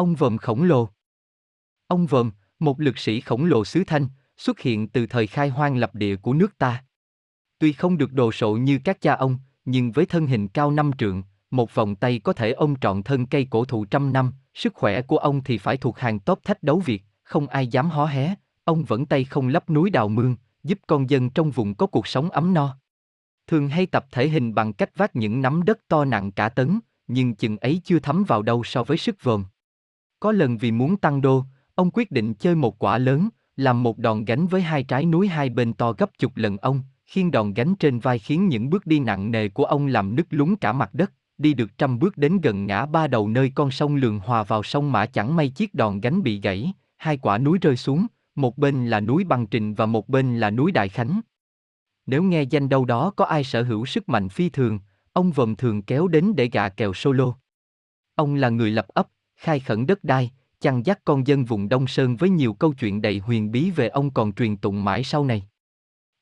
Ông vòm khổng lồ Ông vòm, một lực sĩ khổng lồ xứ Thanh, xuất hiện từ thời khai hoang lập địa của nước ta. Tuy không được đồ sộ như các cha ông, nhưng với thân hình cao năm trượng, một vòng tay có thể ôm trọn thân cây cổ thụ trăm năm, sức khỏe của ông thì phải thuộc hàng top thách đấu Việt, không ai dám hó hé, ông vẫn tay không lấp núi đào mương, giúp con dân trong vùng có cuộc sống ấm no. Thường hay tập thể hình bằng cách vác những nắm đất to nặng cả tấn, nhưng chừng ấy chưa thấm vào đâu so với sức vòm. Có lần vì muốn tăng đô, ông quyết định chơi một quả lớn, làm một đòn gánh với hai trái núi hai bên to gấp chục lần ông, khiên đòn gánh trên vai khiến những bước đi nặng nề của ông làm nứt lún cả mặt đất, đi được trăm bước đến gần ngã ba đầu nơi con sông Lường hòa vào sông Mã chẳng may chiếc đòn gánh bị gãy, hai quả núi rơi xuống, một bên là núi Băng Trình và một bên là núi Đại Khánh. Nếu nghe danh đâu đó có ai sở hữu sức mạnh phi thường, ông vòm thường kéo đến để gạ kèo solo. Ông là người lập ấp, khai khẩn đất đai, chăn dắt con dân vùng Đông Sơn với nhiều câu chuyện đầy huyền bí về ông còn truyền tụng mãi sau này.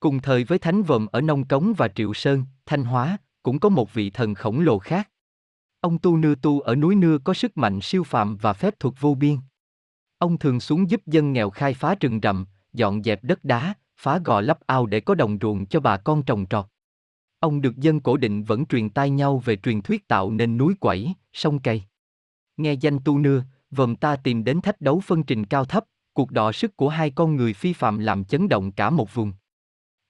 Cùng thời với Thánh Vòm ở Nông Cống và Triệu Sơn, Thanh Hóa, cũng có một vị thần khổng lồ khác. Ông Tu Nưa Tu ở núi Nưa có sức mạnh siêu phàm và phép thuật vô biên. Ông thường xuống giúp dân nghèo khai phá rừng rậm, dọn dẹp đất đá, phá gò lấp ao để có đồng ruộng cho bà con trồng trọt. Ông được dân cổ định vẫn truyền tai nhau về truyền thuyết tạo nên núi quẩy, sông cây. Nghe danh tu nưa, vòm ta tìm đến thách đấu phân trình cao thấp, cuộc đọ sức của hai con người phi phạm làm chấn động cả một vùng.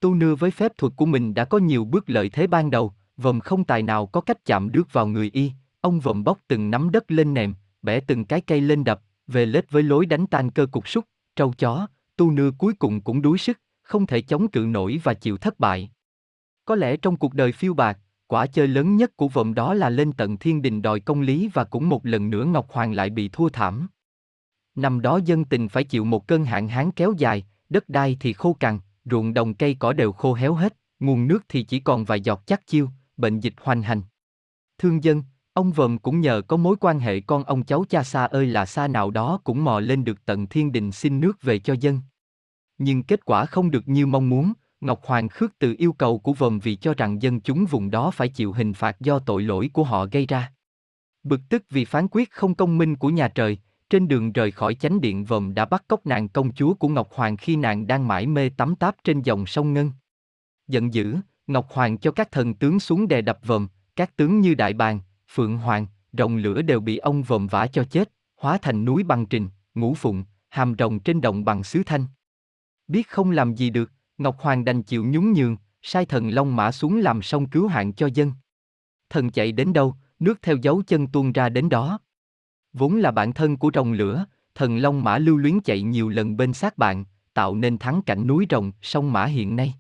Tu nưa với phép thuật của mình đã có nhiều bước lợi thế ban đầu, vòm không tài nào có cách chạm được vào người y, ông vòm bóc từng nắm đất lên nệm, bẻ từng cái cây lên đập, về lết với lối đánh tan cơ cục súc, trâu chó, tu nưa cuối cùng cũng đuối sức, không thể chống cự nổi và chịu thất bại. Có lẽ trong cuộc đời phiêu bạc, quả chơi lớn nhất của vòng đó là lên tận thiên đình đòi công lý và cũng một lần nữa Ngọc Hoàng lại bị thua thảm. Năm đó dân tình phải chịu một cơn hạn hán kéo dài, đất đai thì khô cằn, ruộng đồng cây cỏ đều khô héo hết, nguồn nước thì chỉ còn vài giọt chắc chiêu, bệnh dịch hoành hành. Thương dân, ông vòm cũng nhờ có mối quan hệ con ông cháu cha xa ơi là xa nào đó cũng mò lên được tận thiên đình xin nước về cho dân. Nhưng kết quả không được như mong muốn, Ngọc Hoàng khước từ yêu cầu của vòm vì cho rằng dân chúng vùng đó phải chịu hình phạt do tội lỗi của họ gây ra. Bực tức vì phán quyết không công minh của nhà trời, trên đường rời khỏi chánh điện vòm đã bắt cóc nàng công chúa của Ngọc Hoàng khi nàng đang mải mê tắm táp trên dòng sông Ngân. Giận dữ, Ngọc Hoàng cho các thần tướng xuống đè đập vòm, các tướng như Đại Bàng, Phượng Hoàng, Rồng Lửa đều bị ông vòm vã cho chết, hóa thành núi băng trình, ngũ phụng, hàm rồng trên đồng bằng xứ thanh. Biết không làm gì được, Ngọc Hoàng đành chịu nhún nhường, sai thần Long Mã xuống làm sông cứu hạn cho dân. Thần chạy đến đâu, nước theo dấu chân tuôn ra đến đó. Vốn là bản thân của rồng lửa, thần Long Mã lưu luyến chạy nhiều lần bên sát bạn, tạo nên thắng cảnh núi rồng, sông Mã hiện nay.